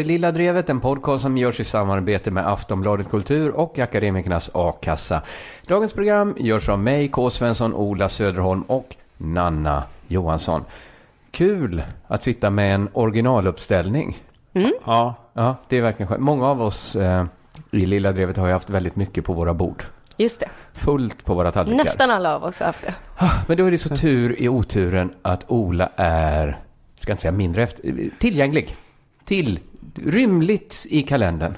är Lilla Drevet, en podcast som görs i samarbete med Aftonbladet Kultur och Akademikernas A-kassa. Dagens program görs av mig, K. Svensson, Ola Söderholm och Nanna Johansson. Kul att sitta med en originaluppställning. Ja, Ja, det är verkligen skönt. Många av oss eh, i Lilla Drevet har ju haft väldigt mycket på våra bord. Just det. Fullt på våra tallrikar. Nästan alla av oss har haft det. Men då är det så tur i oturen att Ola är, ska inte säga mindre efter, tillgänglig. Till, rymligt i kalendern.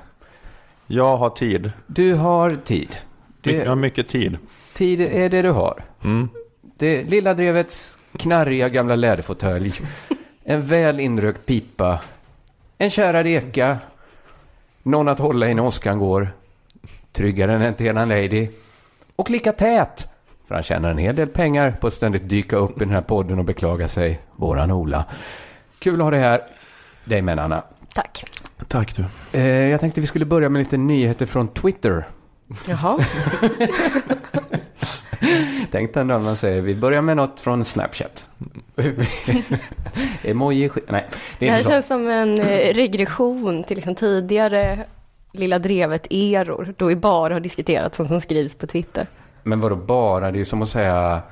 jag har tid. Du har tid. My- Jag har Det, mycket tid. tid är det du har. Mm. Det lilla drevets knarriga gamla läderfåtölj. En väl inrökt pipa. En kärad eka. Någon att hålla i när åskan går. Tryggare än en enan lady. Och lika tät. För han tjänar en hel del pengar på att ständigt dyka upp i den här podden och beklaga sig. Våran Ola. Kul att ha dig här. Dig med Anna. Tack. Tack du. Eh, jag tänkte vi skulle börja med lite nyheter från Twitter. Jaha. Tänk dig när man säger vi börjar med något från Snapchat. Emoji, nej det Det är här inte så. känns som en eh, regression till liksom tidigare Lilla Drevet-eror, då vi bara har diskuterat sånt som skrivs på Twitter. Men vadå bara? Det är ju som att säga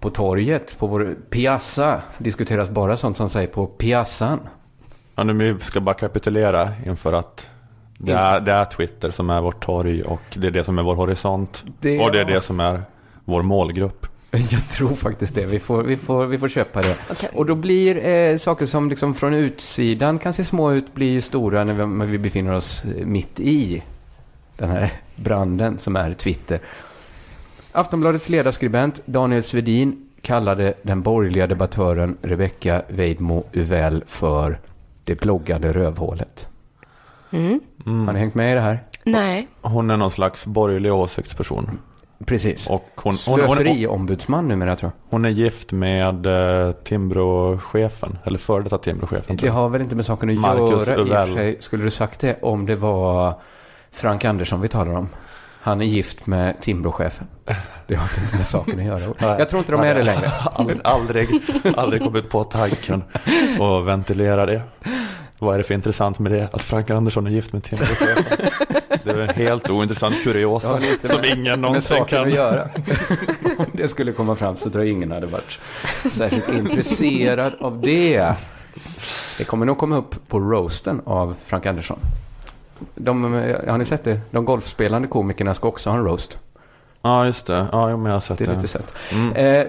på torget, på vår piazza, diskuteras bara sånt som säger på piazzan. Ja, nu vi ska bara kapitulera inför att det är, det är Twitter som är vårt torg och det är det som är vår horisont. Det- Och det är det som är vår målgrupp. Jag tror faktiskt det. Vi får, vi får, vi får köpa det. Okej. Och då blir eh, saker som liksom från utsidan kan se små ut, blir ju stora när vi, när vi befinner oss eh, mitt i den här branden som är Twitter. Aftonbladets ledarskribent Daniel Svedin kallade den borgerliga debattören Rebecca Weidmo Uvell för det bloggande rövhålet. Mm. Har ni hängt med i det här? Nej. Hon är någon slags borgerlig åsiktsperson. Precis. Och hon, hon, hon, hon, Slöseriombudsman numera tror jag. hon är gift med eh, Timbro-chefen, eller före detta Timbro-chefen. Det har väl inte med saken att Marcus göra i och Uvell. för sig. Skulle du sagt det om det var Frank Andersson vi talar om? Han är gift med Timbro-chefen. Det har inte med saken att göra. Jag tror inte de är det längre. Aldrig, aldrig, aldrig kommit på tanken och ventilera det. Vad är det för intressant med det? Att Frank Andersson är gift med Timbro-chefen. Det är en helt ointressant kuriosa Ja, som ingen någonsin kan. göra. Om det skulle komma fram så tror jag ingen hade varit särskilt intresserad av det. Det kommer nog komma upp på roasten av Frank Andersson. De, har ni sett det? De golfspelande komikerna ska också ha en roast. Ja, just det. Ja, jag har sett Det är det. lite sett. Mm. Eh,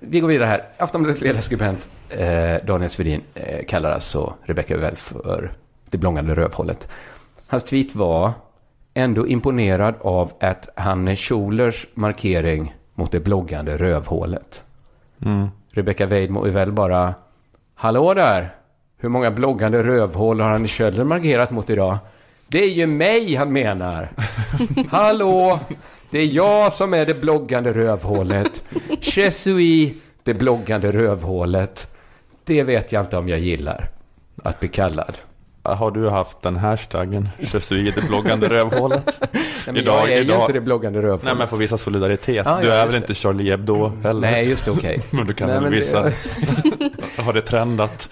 vi går vidare här. Aftonbladets ledarskribent eh, Daniel Svedin eh, kallar alltså Rebecca Uvell för det blångande rövhållet. Hans tweet var ändå imponerad av att Hanne Schulers markering mot det bloggande rövhålet. Mm. Rebecca Weidmo Uvell bara Hallå där! Hur många bloggande rövhål har Hanne Schöller markerat mot idag? Det är ju mig han menar! Hallå! Det är jag som är det bloggande rövhålet. Je suis det bloggande rövhålet. Det vet jag inte om jag gillar. Att bli kallad. Har du haft den hashtaggen? Je suis det bloggande rövhålet? Nej, men Idag- jag är ju idag- inte det bloggande rövhålet. Nej, men för att visa solidaritet. Ja, du ja, är väl det. inte Charlie Hebdo heller? Nej, just det, okej. Men du kan Nej, väl men det- visa. Har det trendat?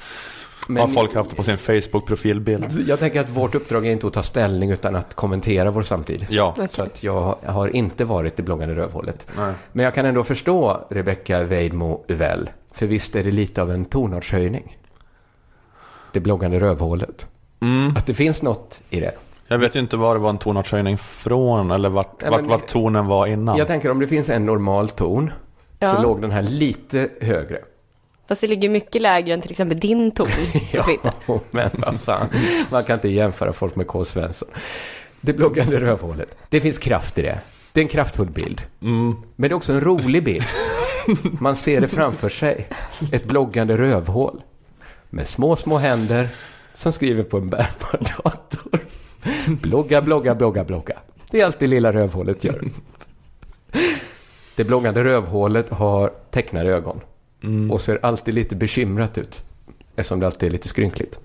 Men Har folk haft det på sin Facebook-profilbild? jag tänker att vårt uppdrag är inte att ta ställning utan att kommentera vår samtid. Ja. Så att jag har inte varit det bloggande rövhålet. Nej. Men jag kan ändå förstå Rebecca Weidmo Uvell. För visst är det lite av en tonartshöjning. Det bloggande rövhålet. Mm. Att det finns något i det. Jag vet ju inte var det var en tonartshöjning från eller vart, Ja, vart, vart tonen var innan. Jag tänker om det finns en normal ton så Ja. låg den här lite högre. Fast det ligger mycket lägre än till exempel din ton på Twitter. men vad fan. Man kan inte jämföra folk med K. Svensson. Det bloggande rövhålet. Det finns kraft i det. Det är en kraftfull bild. Mm. Men det är också en rolig bild. Man ser det framför sig. Ett bloggande rövhål. Med små, små händer som skriver på en bärbar dator. Blogga, blogga, blogga, blogga. Det är allt det lilla rövhålet gör. Det bloggande rövhålet har tecknade ögon. Mm. Och ser alltid lite bekymrat ut. Eftersom det alltid är lite skrynkligt.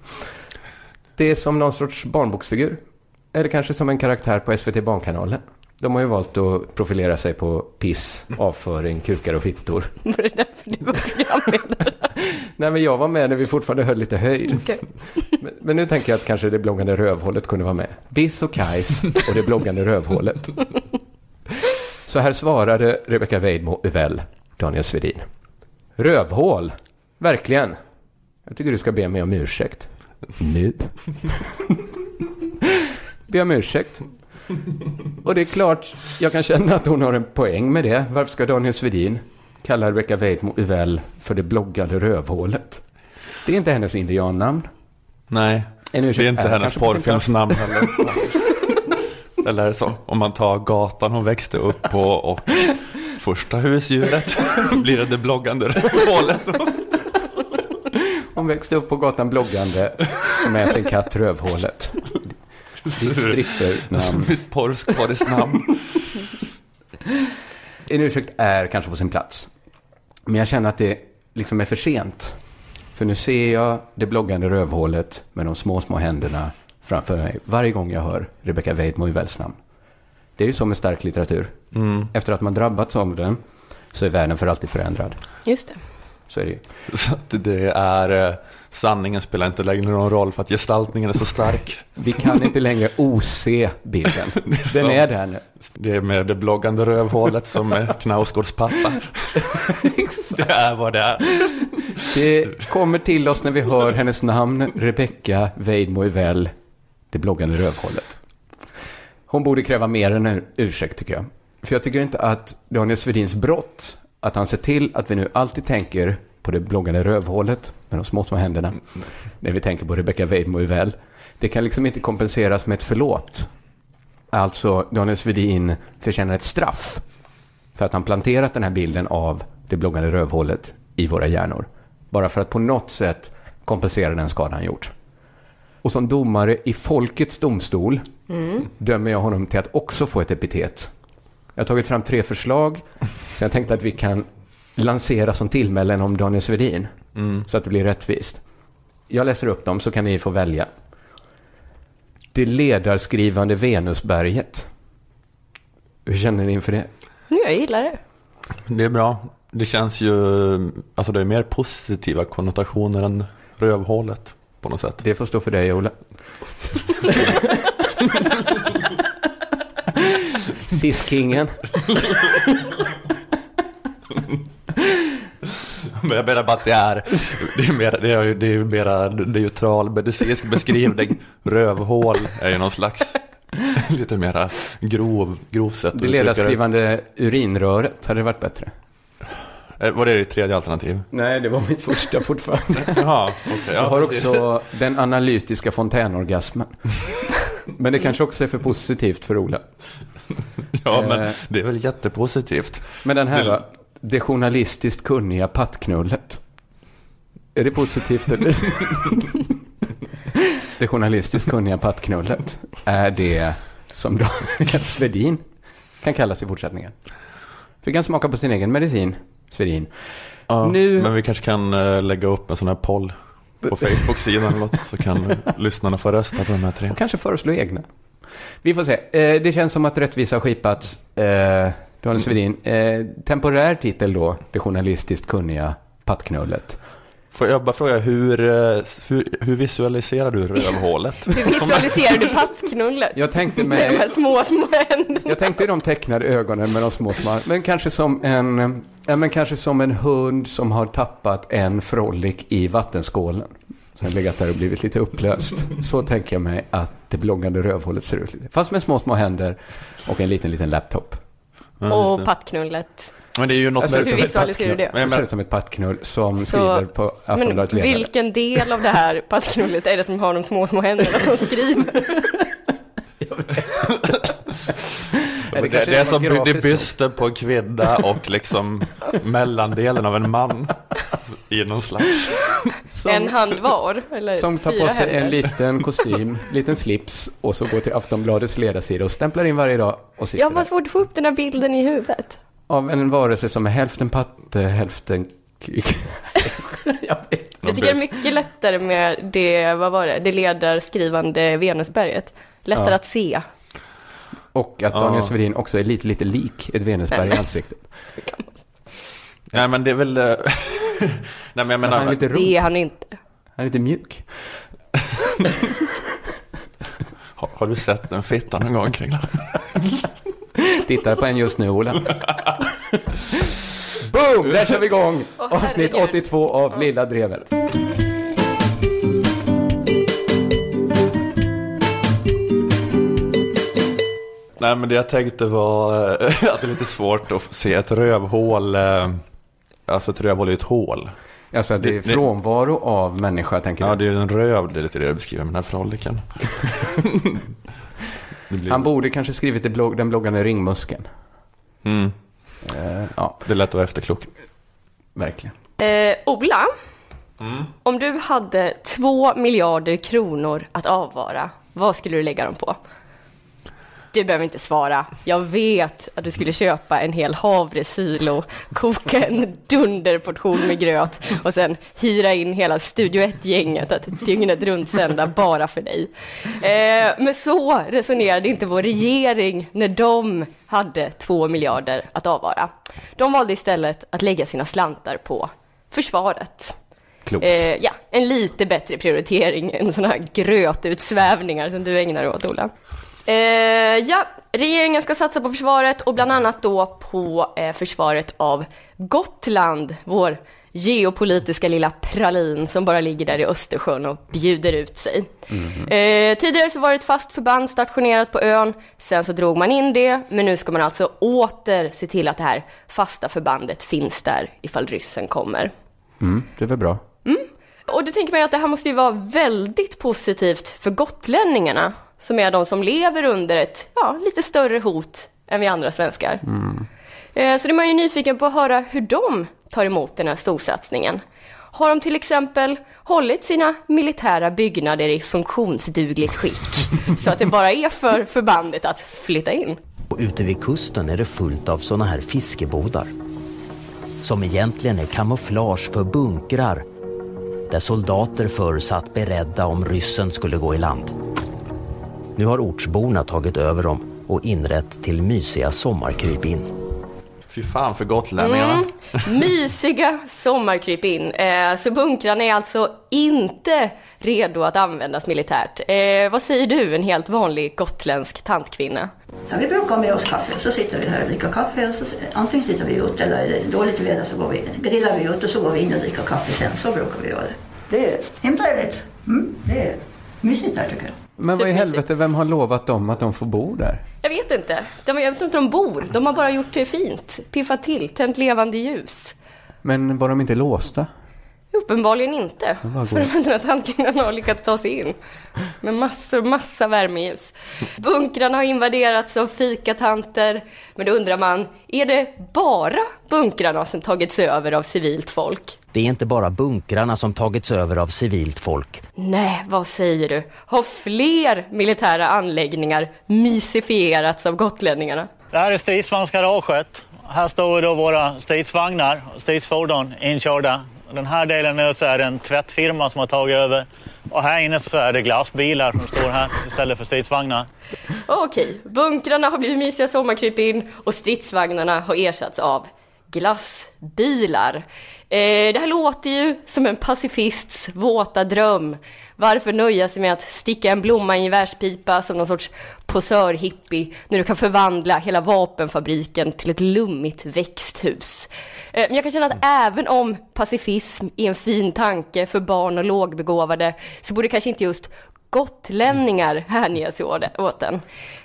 Det är som någon sorts barnboksfigur. Eller kanske som en karaktär på SVT Barnkanalen. De har ju valt att profilera sig på piss, avföring, kukar och fittor. Var det därför du var programledare? Nej, men jag var med när vi fortfarande höll lite höjd. Okej. Men, men nu tänker jag att kanske det bloggande rövhålet kunde vara med. Biss och Kajs och det bloggande rövhålet. Så här svarade Rebecca Weidmo väl Daniel Svedin. Rövhål? Verkligen? Jag tycker du ska be mig om ursäkt. Nu? be om ursäkt. Och det är klart, jag kan känna att hon har en poäng med det. Varför ska Daniel Svedin kalla Rebecca Weidmo väl för det bloggande rövhålet? Det är inte hennes indiannamn. Nej, En ursäkt det är inte hennes på sin plats. porrfilmsnamn heller. Eller så, om man tar gatan hon växte upp på och första husdjuret blir det det bloggande rövhålet. Hon växte upp på gatan bloggande med sin katt Rövhålet. Ditt strippernamn. Mitt porrskådisnamn. En ursäkt är kanske på sin plats. Men jag känner att det liksom är för sent. För nu ser jag det bloggande rövhålet med de små, små händerna framför mig varje gång jag hör Rebecca Weidmo i Wells namn. Det är ju så med stark litteratur. Mm. Efter att man drabbats av den så är världen för alltid förändrad. Just det. Så är det ju. Så att det är, eh, sanningen spelar inte längre någon roll för att gestaltningen är så stark. Vi kan inte längre ose bilden. Den är där nu. Det är med det bloggande rövhålet som är Knausgårds pappa. Det är vad det är. Det kommer till oss när vi hör hennes namn, Rebecca Weidmo väl det bloggande rövhålet. Hon borde kräva mer än en ursäkt tycker jag. För jag tycker inte att Daniel Svedins brott, att han ser till att vi nu alltid tänker på det bloggande rövhålet med de små, små händerna, när vi tänker på Rebecca Weidmo väl, det kan liksom inte kompenseras med ett förlåt. Alltså, Daniel Svedin förtjänar ett straff för att han planterat den här bilden av det bloggande rövhålet i våra hjärnor. Bara för att på något sätt kompensera den skada han gjort. Och som domare i folkets domstol dömer jag honom till att också få ett epitet. Jag har tagit fram tre förslag, så jag tänkte att vi kan lansera som tillmälen om Daniel Svedin, Mm. så att det blir rättvist. Jag läser upp dem så kan ni få välja. Det ledarskrivande Venusberget. Hur känner ni inför det? Jag gillar det. Det är bra. Det känns ju, alltså det är mer positiva konnotationer än rövhålet på något sätt. Det får stå för dig, Ola. Siskingen. Men jag menar bara att det är, det är, mer, det är, det är ju mera neutral medicinsk beskrivning. Rövhål är ju någon slags lite mera grov, grov sätt att Det ledarskrivande urinröret, hade det varit bättre? Eh, Var det ditt tredje alternativ? Nej, det var mitt första fortfarande. Jaha, okej. Jag ja, har precis. också den analytiska fontänorgasmen. Men det kanske också är för positivt för Ola. Ja, men Eh. det är väl jättepositivt. Men den här Det-? Det journalistiskt kunniga pattknullet. Är det positivt eller? det journalistiskt kunniga pattknullet. Är det som Daniel Svedin kan kallas i fortsättningen? Fick han smaka på sin egen medicin, Svedin. Ja, Nu- Men vi kanske kan eh, lägga upp en sån här poll på Facebook-sidan eller något, så kan eh, lyssnarna få rösta på de här tre. Och kanske föreslå egna. Vi får se. Eh, det känns som att rättvisa har skipats. Eh, Daniel Svedin, eh, temporär titel då, det journalistiskt kunniga pattknullet. Får jag bara fråga, hur, hur, hur visualiserar du rövhålet? Hur visualiserar du pattknullet? Jag tänkte Med de mig... här små, små händerna. Jag tänkte de tecknade ögonen med de små små, men kanske som en, ja, men kanske som en hund som har tappat en frolic i vattenskålen. Som har legat där och blivit lite upplöst. Så tänker jag mig att det bloggande rövhålet ser ut lite. Fast med små, små händer och en liten, liten laptop. Ja, Och det. pattknullet. Men det är ju något Jag ser Hur visualiserar du det? Jag ser ut som ett pattknull som Så- skriver på Aftonbladet Ledare. vilken del av det här pattknullet är det som har de små, små händerna som skriver? Är det, kanske det, är som det bysten på en kvinna och liksom mellandelen av en man i någon slags... Som, En hand var, eller som tar på sig en händer. liten kostym, liten slips och så går till Aftonbladets ledarsida och stämplar in varje dag och sitter Jag har svårt att få upp den här bilden i huvudet. Av en varelse som är hälften patte, hälften... jag vet. Jag tycker det är mycket lättare med det, vad var det, det ledarskrivande Venusberget. Lättare Ja. att se. Och att Ja. Daniel Svedin också är lite, lite lik ett Venusberg i ansiktet. Nej men det är väl... eh, Nej men jag Men menar... han är lite Det rund, är han inte. han är lite mjuk. har, har du sett en fitta någon gång Kringlan? Tittar på en just nu, Ola. Boom! Där kör vi igång! Avsnitt herregud. 82 av Lilla Drevet. Nej men det jag tänkte var eh, att det är lite svårt att se ett rövhål. eh, Alltså ett rövhål är ett hål. Alltså det är Det- det- frånvaro av människa, tänker Ja jag. det är en röv, det är lite det jag beskriver med den här froliken. Blir- Han borde kanske skrivit blogg, den bloggande ringmuskeln. mm, Eh, ja, det är lätt att vara efterklok. verkligen. Eh, Ola, om du hade två miljarder kronor att avvara, vad skulle du lägga dem på? Du behöver inte svara. Jag vet att du skulle köpa en hel havresilo, koka en dunderportion med gröt och sen hyra in hela Studio 1-gänget att dygnet runt sända bara för dig. Eh, men så resonerade inte vår regering när de hade två miljarder att avvara. De valde istället att lägga sina slantar på försvaret. Eh, ja, en lite bättre prioritering än sådana här grötutsvävningar som du ägnar åt, Ola. Eh, ja, regeringen ska satsa på försvaret och bland annat då på eh, försvaret av Gotland, vår geopolitiska lilla pralin som bara ligger där i Östersjön och bjuder ut sig. Eh, tidigare så var det ett fast förband stationerat på ön, sen så drog man in det, men nu ska man alltså åter se till att det här fasta förbandet finns där ifall ryssen kommer. Mm, det är väl bra. Och då tänker man ju att det här måste ju vara väldigt positivt för gotlänningarna, som är de som lever under ett ja, lite större hot än vi andra svenskar. Eh, Så det är man ju nyfiken på att höra hur de tar emot den här storsatsningen. Har de till exempel hållit sina militära byggnader i funktionsdugligt skick, så att det bara är för förbandet att flytta in? Och ute vid kusten är det fullt av såna här fiskebodar. Som egentligen är kamouflage för bunkrar där soldater förr satt beredda om ryssen skulle gå i land. Nu har ortsborna tagit över dem och inrett till mysiga sommarkrypin. Fy fan för gotlänningarna. Mysiga sommarkrypin. Eh, så bunkrarna är alltså inte redo att användas militärt. Eh, vad säger du, en helt vanlig gotländsk tantkvinna? Ja, vi brukar ha med oss kaffe, så sitter vi här och dricker kaffe. Och så, antingen sitter vi ute eller är det dåligt väder så går vi, grillar vi ut och så går vi in och dricker kaffe sen. Så brukar vi göra det. Det är hemtrevligt. Mm, det är mysigt här tycker jag. Men vad i helvete, vem har lovat dem att de får bo där? Jag vet inte. De, jag vet inte om de bor. De har bara gjort det fint. Piffat till, tänt levande ljus. Men var de inte låsta? Uppenbarligen inte. För andra tantkvinnorna har lyckats ta sig in. Med massor, massa värmeljus. Bunkrarna har invaderats av fikatanter. Men då undrar man, är det bara bunkrarna som tagits över av civilt folk? Det är inte bara bunkrarna som tagits över av civilt folk. Nej, vad säger du? Har fler militära anläggningar mysifierats av gotlänningarna? Det här är stridsvagnsgaraget. Här står då våra stridsvagnar och stridsfordon inkörda. Den här delen nu så är det en tvättfirma som har tagit över. Och här inne så är det glassbilar som står här istället för stridsvagnar. Okej, bunkrarna har blivit mysiga sommarkrypin och stridsvagnarna har ersatts av glassbilar. Eh, det här låter ju som en pacifists våta dröm. Varför nöja sig med att sticka en blomma i en gevärspipa som någon sorts posörhippie när du kan förvandla hela vapenfabriken till ett lummigt växthus? Eh, Men jag kan känna att även om pacifism är en fin tanke för barn och lågbegåvade så borde kanske inte just gotlänningar hänge sig åt den.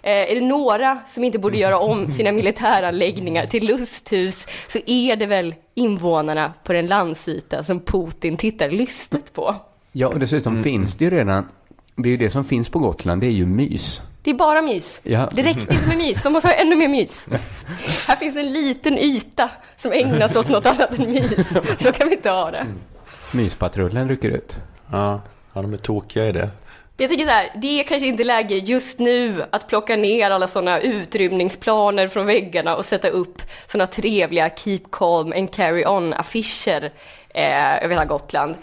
Eh, är det några som inte borde göra om sina militäranläggningar till lusthus så är det väl invånarna på den landsyta som Putin tittar lystet på. Ja, och dessutom finns det ju redan, det är ju det som finns på Gotland, det är ju mys. Det är bara mys. Ja. Det räckte inte med mys, de måste ha ännu mer mys. Här finns en liten yta som ägnas åt något annat än mys. Så kan vi inte ha det. Myspatrullen rycker ut. Ja, ja, de är tokiga i det. Jag tänker så här, det är kanske inte läge just nu att plocka ner alla sådana utrymningsplaner från väggarna och sätta upp sådana trevliga Keep Calm and Carry On-affischer eh, över hela Gotland.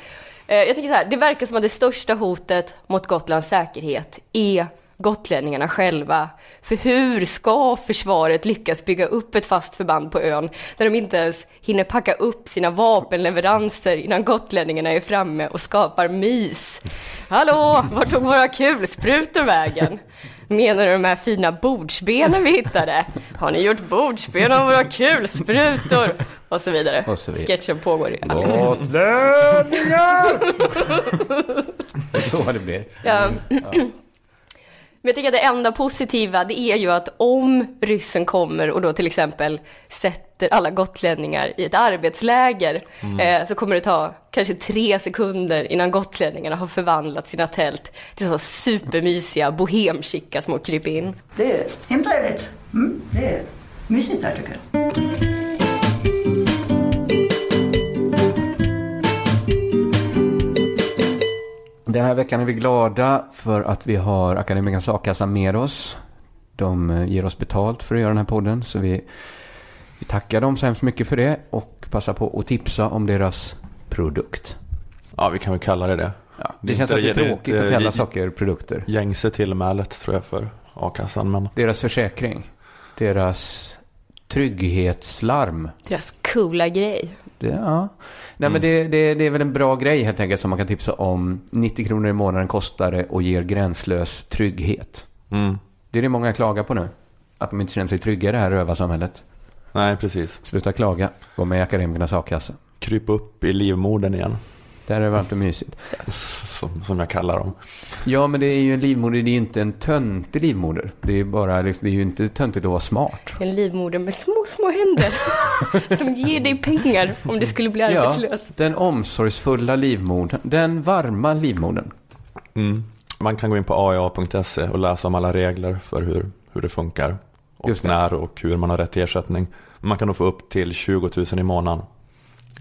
Eh, jag tänker så här, det verkar som att det största hotet mot Gotlands säkerhet är gotlänningarna själva. För hur ska försvaret lyckas bygga upp ett fast förband på ön när de inte ens hinner packa upp sina vapenleveranser innan gotlänningarna är framme och skapar mys? Hallå, vart tog våra kulsprutor vägen? Menar du de här fina bordsbenen vi hittade? Har ni gjort bordsben av våra kulsprutor? Och så vidare. Och så vidare. Sketchen pågår ju. Gotlänningar! Det är så det blir. Ja. Men jag tycker att det enda positiva det är ju att om ryssen kommer och då till exempel sätter alla gotlänningar i ett arbetsläger eh, så kommer det ta kanske tre sekunder innan gotlänningarna har förvandlat sina tält till så supermysiga bohemchicka små krypin. Det är hemtrevligt. Mm, det är mysigt här tycker jag. Den här veckan är vi glada för att vi har Akademikernas a-kassa med oss. De eh, ger oss betalt för att göra den här podden, så vi, vi tackar dem så hemskt mycket för det och passar på att tipsa om deras produkt. Ja, vi kan väl kalla det det. Ja, det, Det känns inte- alltid det är tråkigt inte- att kalla det- saker produkter. Gängse tillmälet tror jag för a-kassan. Men Deras försäkring, deras trygghetslarm. Deras coola grej. Det, ja. Nej, men det, det, det är väl en bra grej helt enkelt som man kan tipsa om. 90 kronor i månaden kostar det och ger gränslös trygghet. mm. Det är det många klagar på nu. Att de inte känner sig trygga i det här rövarsamhället. nej, precis. Sluta klaga. Gå med i Akademikernas a-kassa. Kryp upp i livmodern igen. Där är det varmt och mysigt. Som, som jag kallar dem. Ja, men det är ju en livmoder. Det är inte en töntig livmoder. Det är, bara, liksom, det är ju inte töntigt att vara smart. En livmoder med små, små händer som ger dig pengar om du skulle bli arbetslös. den omsorgsfulla livmodern. Den varma livmodern. Mm. Man kan gå in på aia.se och läsa om alla regler för hur, hur det funkar. Och Just det. när och hur man har rätt till ersättning. Man kan nog få upp till 20 000 i månaden.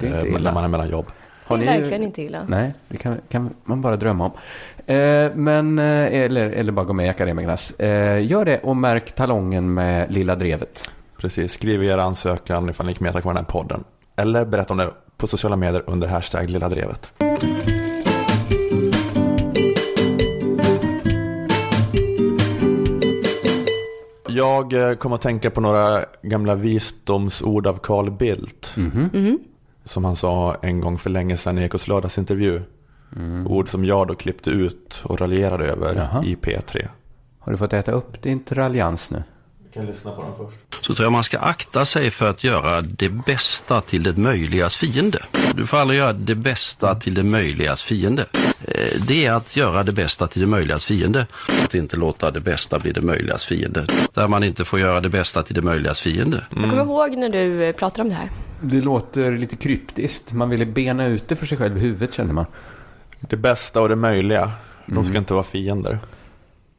Är eh, när man är mellan jobb. Har det ni- är verkligen inte illa. Nej, det kan, kan man bara drömma om. Eh, men, eh, eller, eller bara gå med i Akademikernas. Eh, gör det och märk talongen med lilla drevet. Precis, skriv er ansökan ifall ni gick med tack vare den här podden. Eller berätta om det på sociala medier under hashtag lilla drevet. Jag eh, kom att tänka på några gamla visdomsord av Carl Bildt. Mhm. Som han sa en gång för länge sedan i Ekots lördagsintervju. Ord som jag då klippte ut och raljerade över Jaha. i P3. Har du fått äta upp din raljans nu? Kan lyssna på den först. så tror jag man ska akta sig för att göra det bästa till det möjligas fiende. Du får aldrig göra det bästa till det möjligas fiende. Eh, Det är att göra det bästa till det möjligas fiende. Att inte låta det bästa bli det möjligas fiende. Där man inte får göra det bästa till det möjligas fiende. Jag kommer ihåg när du eh, pratade om det här. Det låter lite kryptiskt. Man ville bena ut det för sig själv i huvudet känner man. Det bästa och det möjliga, de ska Mm. inte vara fiender.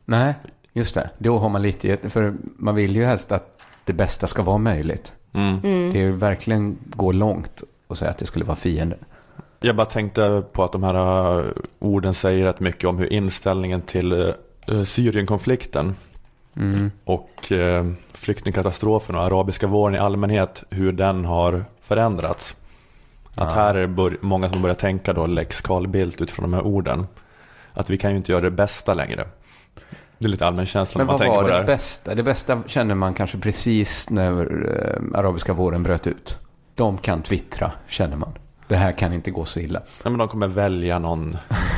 Nej, just det. Då har man lite... För man vill ju helst att det bästa ska vara möjligt. Mm. Det är ju verkligen gå långt och säga att det skulle vara fiende. Jag bara tänkte på att de här äh, orden säger rätt mycket om hur inställningen till äh, Syrienkonflikten Mm. och äh, flyktingkatastrofen och arabiska våren i allmänhet, hur den har förändrats. Att Ja. här är det många som börjar tänka då lex Carl Bildt utifrån de här orden. Att vi kan ju inte göra det bästa längre. Det är lite allmän känsla Men när man vad tänker var på det det här. bästa? Det bästa känner man kanske precis när eh, arabiska våren bröt ut. De kan twittra, känner man. Det här kan inte gå så illa. Ja, men de kommer välja någon,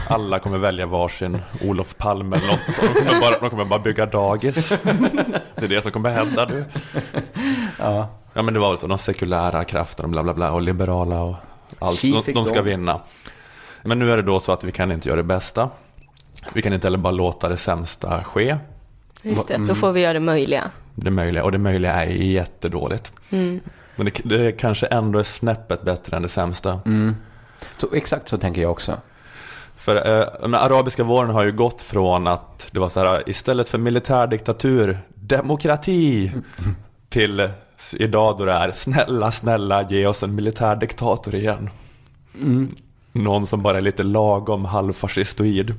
alla kommer välja varsin Olof Palme eller något. De kommer bara, de kommer bara bygga dagis. Det är det som kommer hända nu. Ja. Ja men det var väl så, de sekulära krafterna bla bla bla och liberala och allt. De, de ska vinna. Men nu är det då så att vi kan inte göra det bästa. Vi kan inte heller bara låta det sämsta ske. Just det, då får vi göra det möjliga. Det möjliga, och det möjliga är jättedåligt. Men det, det kanske ändå är snäppet bättre än det sämsta. Mm. Så, exakt så tänker jag också. För eh, den arabiska våren har ju gått från att det var så här istället för militärdiktatur, demokrati till eh, idag då det är snälla, snälla ge oss en militärdiktator igen. Någon som bara är lite lagom halvfascistoid.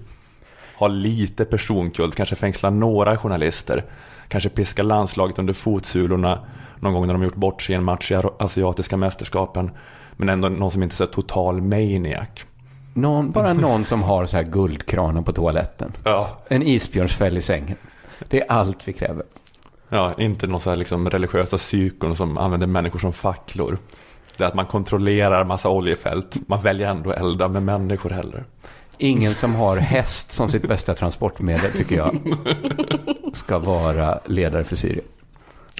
Har lite personkult, kanske fängslar några journalister. Kanske piskar landslaget under fotsulorna någon gång när de gjort bort sig i en match i asiatiska mästerskapen. Men ändå någon som inte är så total maniac. Någon, bara någon som har så här guldkranar på toaletten. Ja, En isbjörnsfäll i sängen. Det är allt vi kräver. ja inte någon så här liksom religiösa psykon som använder människor som facklor. Det är att man kontrollerar massa oljefält. Man väljer ändå att elda med människor heller. Ingen som har häst som sitt bästa transportmedel tycker jag ska vara ledare för Syrien.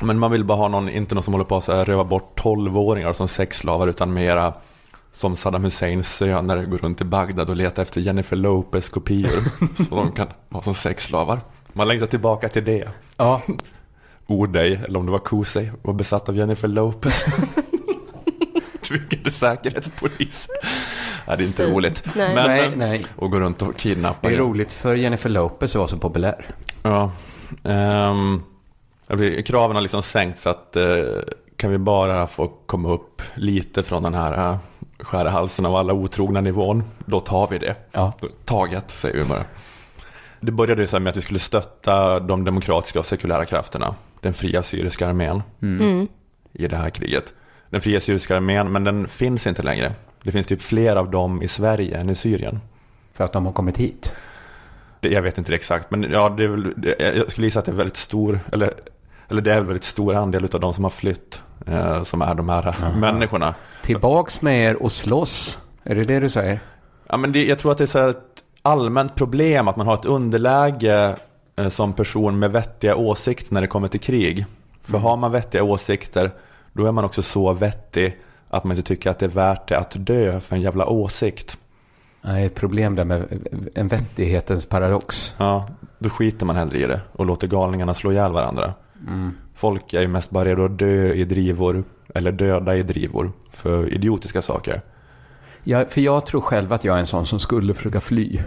Men man vill bara ha någon, inte någon som håller på att röva bort tolvåringar som sexslavar utan mera som Saddam Husseins söner går runt i Bagdad och letar efter Jennifer Lopez kopior så de kan ha som sexslavar. Man längtar tillbaka till det. Ja, Ordej, eller om det var Kosei, var besatt av Jennifer Lopez. Tvingade säkerhetspolis. Nej, det är inte Fy. roligt. Nej. Men, nej, eh, nej. Och gå runt och kidnappa. Det är roligt för Jennifer Lopez att vara så populär. Ja. Um, kraven har liksom sänkts så att eh, kan vi bara få komma upp lite från den här uh, skära halsen av alla otrogna nivån, då tar vi det. Ja. Taget, säger vi bara. Det började ju så här med att vi skulle stötta de demokratiska och sekulära krafterna, den fria syriska armén Mm. i det här kriget. Den fria syriska armén, men den finns inte längre. Det finns typ fler av dem i Sverige än i Syrien. För att de har kommit hit. Det, jag vet inte det exakt, men ja, det är väl, det, jag skulle gissa att det är väldigt stor, eller, eller det är väldigt stor andel av de som har flytt, eh, som är de här människorna. Tillbaks med er och slåss. Är det det du säger? Ja, men det, jag tror att det är så ett allmänt problem att man har ett underläge eh, som person med vettiga åsikter när det kommer till krig. För har man vettiga åsikter, då är man också så vettig att man inte tycker att det är värt det att dö för en jävla åsikt. Nej, ett problem där med en vettighetens paradox. Ja, då skiter man hellre i det och låter galningarna slå ihjäl varandra. Mm. Folk är ju mest bara redo att dö i drivor eller döda i drivor för idiotiska saker. Ja, för jag tror själv att jag är en sån som skulle försöka fly.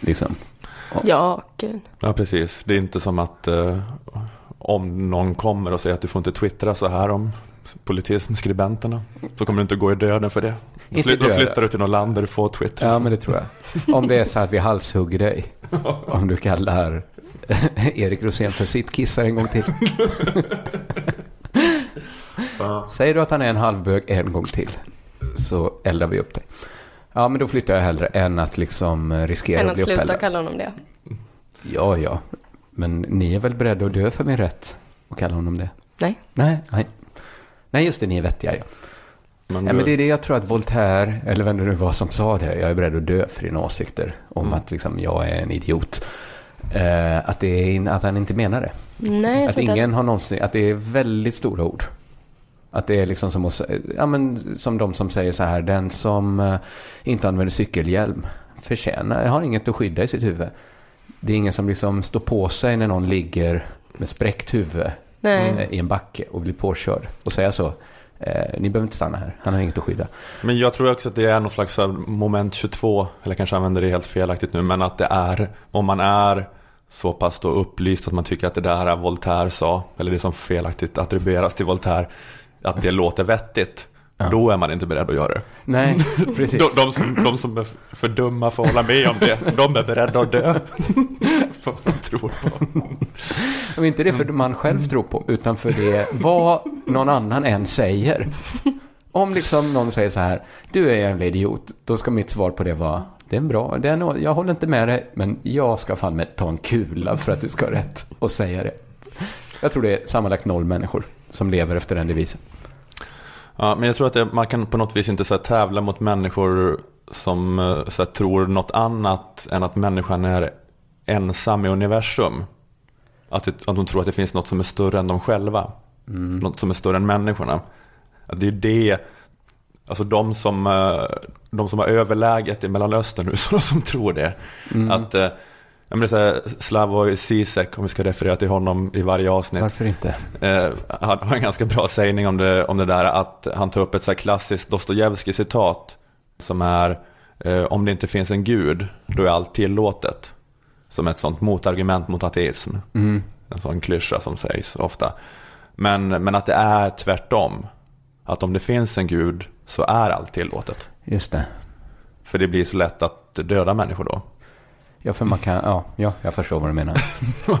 Liksom. Ja, gud. Ja, precis. Det är inte som att eh, om någon kommer och säger att du får inte twittra så här om politismskribenterna så kommer du inte gå i döden för det. Då, fly- då flyttar du till något land där du får twittra. Ja, men det tror jag. Om det är så att vi halshugger dig. Om du kallar Erik Rosén för sitt kissar en gång till. Säger du att han är en halvbög en gång till så eldar vi upp dig. Ja, men då flyttar jag hellre än att liksom riskera Än att att bli sluta uppeldad. kalla honom det. Ja, ja. Men ni är väl beredda att dö för min rätt? Och kalla honom det? Nej. Nej, nej. Nej, just det, ni är vettiga, ja. Men, Ja, men det är det jag tror att Voltaire, eller vem det nu var som sa det, jag är beredd att dö för dina åsikter om Mm. att liksom, jag är en idiot. Eh, att, det är, att han inte menar det. Nej, Att ingen har någonsin, att det är väldigt stora ord. Att det är liksom som, att, ja, men, som de som säger så här, den som eh, inte använder cykelhjälm förtjänar, har inget att skydda i sitt huvud. Det är ingen som liksom står på sig när någon ligger med spräckt huvud Nej. eh, i en backe och blir påkörd och säga så. Eh, ni behöver inte stanna här, han har inget att skydda. Men jag tror också att det är någon slags här moment 22, eller kanske använder det helt felaktigt nu, men att det är, om man är så pass då upplyst att man tycker att det där Voltaire sa, eller det som felaktigt attribueras till Voltaire, att det låter vettigt, Ja. då är man inte beredd att göra det. Nej, precis. De, de, som, de som är för dumma för att hålla med om det, de är beredda att dö. För vad de tror på. Och inte det för man själv tror på, utan för det vad någon annan än säger. Om liksom någon säger så här, du är en jävla idiot, då ska mitt svar på det vara, det är bra, det är nog, jag håller inte med dig, men jag ska fan med ta en kula för att du ska ha rätt och säga det. Jag tror det är sammanlagt noll människor som lever efter den devisen. Ja, men jag tror att det, man kan på något vis inte så här, tävla mot människor som eh, här, tror något annat än att människan är ensam i universum. Att, det, att de tror att det finns något som är större än de själva. Något som är större än människorna. Att det är det, alltså de som, eh, de som har överläget i Mellanöstern nu, så de som tror det. Att, eh, jag menar så här, Slavoj Zizek, om vi ska referera till honom i varje avsnitt. Varför inte? Eh, han har en ganska bra sägning om det, om det där att han tar upp ett så här klassiskt Dostojevskij citat som är eh, om det inte finns en gud, då är allt tillåtet. Som ett sånt motargument mot ateism. Mm. En sån klyscha som sägs ofta. Men, men att det är tvärtom. Att om det finns en gud så är allt tillåtet. Just det. För det blir så lätt att döda människor då. Ja, för man kan, ja, ja, jag förstår vad du menar.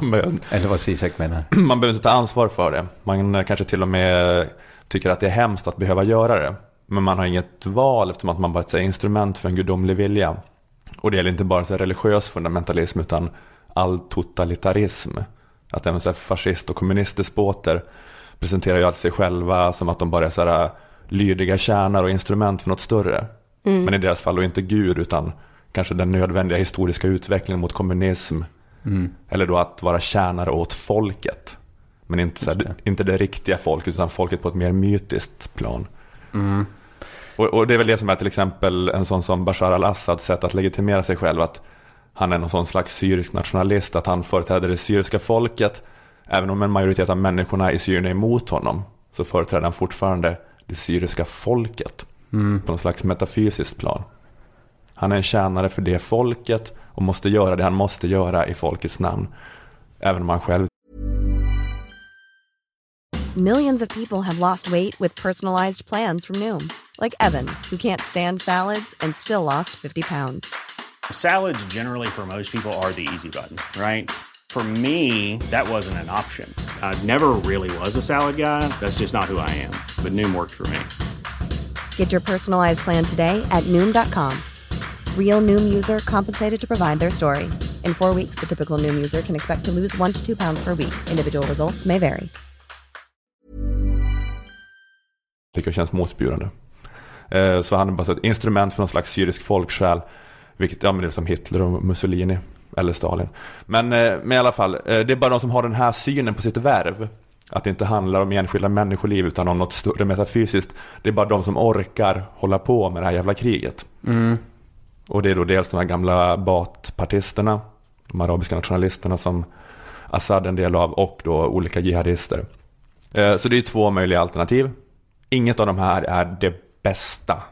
Men- Eller vad Zizek menar. Man behöver inte ta ansvar för det. Man kanske till och med tycker att det är hemskt att behöva göra det. Men man har inget val eftersom att man bara är ett instrument för en gudomlig vilja. Och det gäller inte bara så religiös fundamentalism utan all totalitarism. Att även så här fascist och kommunistdespoter presenterar ju alltid sig själva som att de bara är så här lydiga kärnar och instrument för något större. Men i deras fall då inte Gud utan kanske den nödvändiga historiska utvecklingen mot kommunism. Eller då att vara tjänare åt folket. Men inte, här, Just inte det riktiga folket utan folket på ett mer mytiskt plan. Och, och det är väl det som är till exempel en sån som Bashar al-Assads sätt att legitimera sig själv. Att han är någon sån slags syrisk nationalist, att han företräder det syriska folket. Även om en majoritet av människorna i Syrien är emot honom så företräder han fortfarande det syriska folket på någon slags metafysiskt plan. Han är en tjänare för det folket och måste göra det han måste göra i folkets namn. Även om han själv Millions of people have lost weight with personalized plans from Noom, like Evan, who can't stand salads and still lost 50 pounds. Salads, generally, for most people, are the easy button, right? For me, that wasn't an option. I never really was a salad guy. That's just not who I am. But Noom worked for me. Get your personalized plan today at Noom.com. Real Noom user compensated to provide their story. In four weeks, the typical Noom user can expect to lose one to two pounds per week. Individual results may vary. tycker jag känns motbjudande. Eh, Så han är bara ett instrument för någon slags syrisk folksjäl. Vilket ja, men det är som Hitler och Mussolini. Eller Stalin. Men, eh, men i alla fall, eh, det är bara de som har den här synen på sitt värv. Att det inte handlar om enskilda människoliv utan om något större metafysiskt. Det är bara de som orkar hålla på med det här jävla kriget. Och det är då dels de här gamla Baath-partisterna. De arabiska nationalisterna som Assad är en del av och då olika jihadister. Eh, Så det är två möjliga alternativ. Inget av de här är det bästa.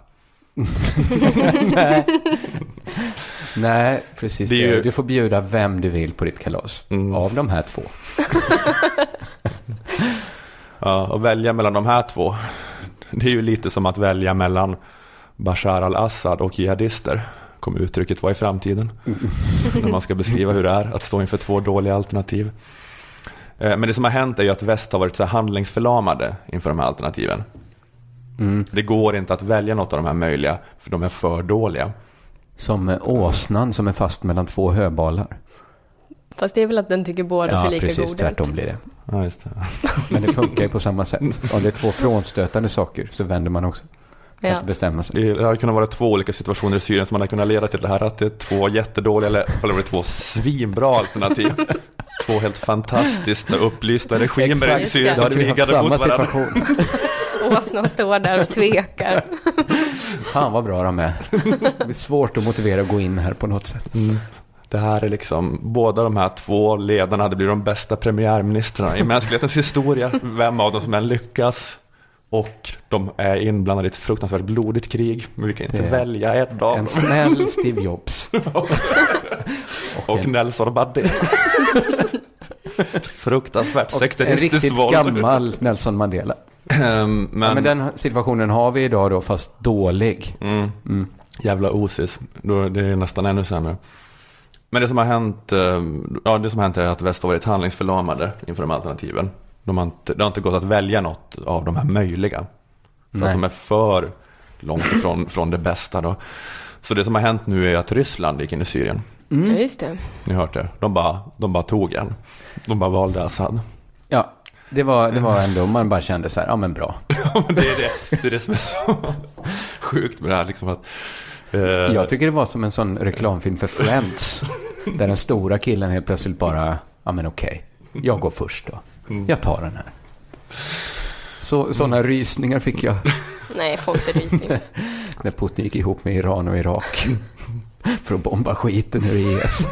Nej, precis. Det är ju- Du får bjuda vem du vill på ditt kalas. Mm. Av de här två. Ja, och välja mellan de här två. Det är ju lite som att välja mellan Bashar al-Assad och jihadister. Kommer uttrycket vara i framtiden. När man ska beskriva hur det är att stå inför två dåliga alternativ. Eh, Men det som har hänt är ju att väst har varit så här handlingsförlamade inför de här alternativen. Det går inte att välja något av de här möjliga, för de är för dåliga. Som eh, åsnan som är fast mellan två höbalar. Fast det är väl att den tycker båda Ja, ser lika precis. goda ut. Tvärtom blir det. Ja, just det. Men det funkar ju på samma sätt. Om det är två frånstötande saker så vänder man också. Ja. Att bestämma sig. Det hade kunnat vara två olika situationer i Syrien som hade kunnat leda till det här. Att det är två jättedåliga, eller eller var det två svinbra alternativ. Två helt fantastiskt upplysta regimer i. Syrien som krigade samma mot varandra. situation. Åsnan står där och tvekar. Fan vad bra de är. Det blir svårt att motivera att gå in här på något sätt. Det här är liksom, båda de här två ledarna hade blivit de bästa premiärministrarna i mänsklighetens historia. Vem av dem som än lyckas. Och de är inblandade i ett fruktansvärt blodigt krig. Men vi kan inte välja en av En snäll Steve Jobs. Och en- Nelson. Ett fruktansvärt En sekteristiskt riktigt våld. gammal Nelson Mandela. Ehm, Men, Ja, men den situationen har vi idag då, fast dålig. mm, jävla osis. Det är nästan ännu sämre. Men det som har hänt, eh, ja, det som har hänt är att väst har varit handlingsförlamade inför de alternativen. De har inte, det har inte gått att välja något av de här möjliga. För Nej. att de är för långt ifrån från det bästa då. Så det som har hänt nu är att Ryssland gick in i Syrien. Ja, just det. Ni har hört det. De bara, de bara tog en. De bara valde Assad. Ja, det var, det var ändå, man bara kände så här, ja men bra. Ja, men det, är det, det är det som är så sjukt med det här. Liksom att, eh, Jag tycker det var som en sån reklamfilm för Friends. Där den stora killen helt plötsligt bara, ja men okej, jag går först då. Jag tar den här. Så, sådana rysningar fick jag Nej, får inte rysning. när Putin gick ihop med Iran och Irak. För att bomba skiten ur IS.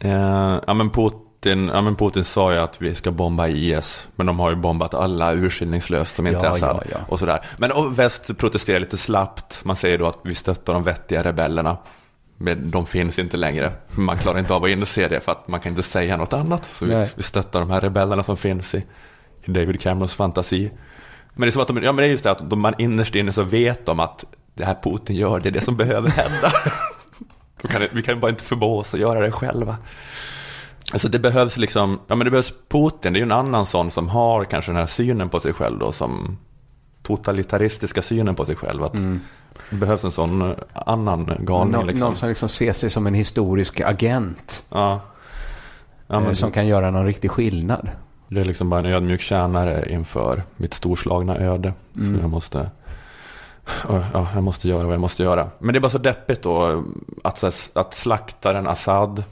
Eh, ja, men Putin, ja, men Putin sa ju att vi ska bomba IS. Men de har ju bombat alla urskillningslöst som inte Ja, är Assad. ja, ja. Och sådär. Men och väst protesterar lite slappt. Man säger då att vi stöttar de vettiga rebellerna. Men de finns inte längre. Man klarar inte av att inse det för att man kan inte säga något annat. Så vi, vi stöttar de här rebellerna som finns i, i David Camerons fantasi. Men det är som att de, ja men det är just det att de, man innerst inne så vet de att det här Putin gör, det är det som behöver hända. Kan vi kan bara inte förmå oss att göra det själva. Alltså det behövs liksom, ja men det behövs Putin, det är ju en annan sån som har kanske den här synen på sig själv då som, totalitaristiska synen på sig själv. Att Det behövs en sån eh, annan galning. Nå, liksom. Någon som liksom ser sig som en historisk agent. Ja. Ja, eh, men som kan göra någon riktig skillnad. Det är liksom bara en ödmjuk tjänare inför mitt storslagna öde. Mm. Så jag måste, ja, jag måste göra vad jag måste göra. Men det är bara så deppigt då att, att slaktaren Assad,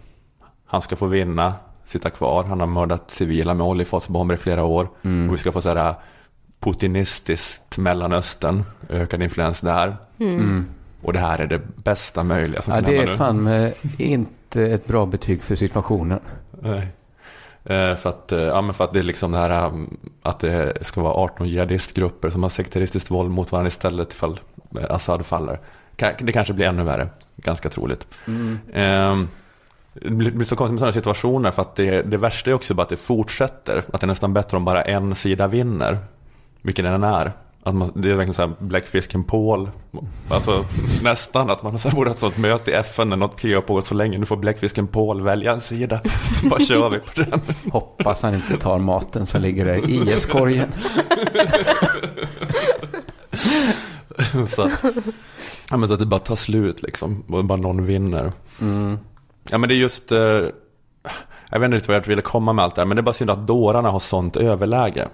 han ska få vinna, sitta kvar. Han har mördat civila med oljefatsbomber i flera år. Mm. Och vi ska få så här putinistiskt Mellanöstern, ökad influens där. Mm. Och det här är det bästa möjliga som Ja, kan det hända är nu. fan med inte ett bra betyg för situationen. Nej. Eh, För att, eh, ja, men för att det är liksom det här um, att det ska vara 18 jihadistgrupper som har sekteristiskt våld mot varandra istället ifall eh, Assad faller. Det kanske blir ännu värre, ganska troligt. Eh, Det blir blir så konstigt med sådana situationer för att det, det värsta är också bara att det fortsätter. Att det är nästan bättre om bara en sida vinner, vilken den är. Att man, det är verkligen så här bläckfisken Paul. Alltså nästan att man så här borde ha ett sånt möte i FN när något krig har pågått så länge. Nu får bläckfisken Paul välja en sida. Så bara kör vi på den. Hoppas han inte tar maten som ligger där i IS-korgen. så, ja, men så att det bara tar slut liksom. Och bara någon vinner. Ja men det är just. Eh, jag vet inte riktigt vad jag ville komma med allt det här. Men det är bara synd att dårarna har sånt överläge.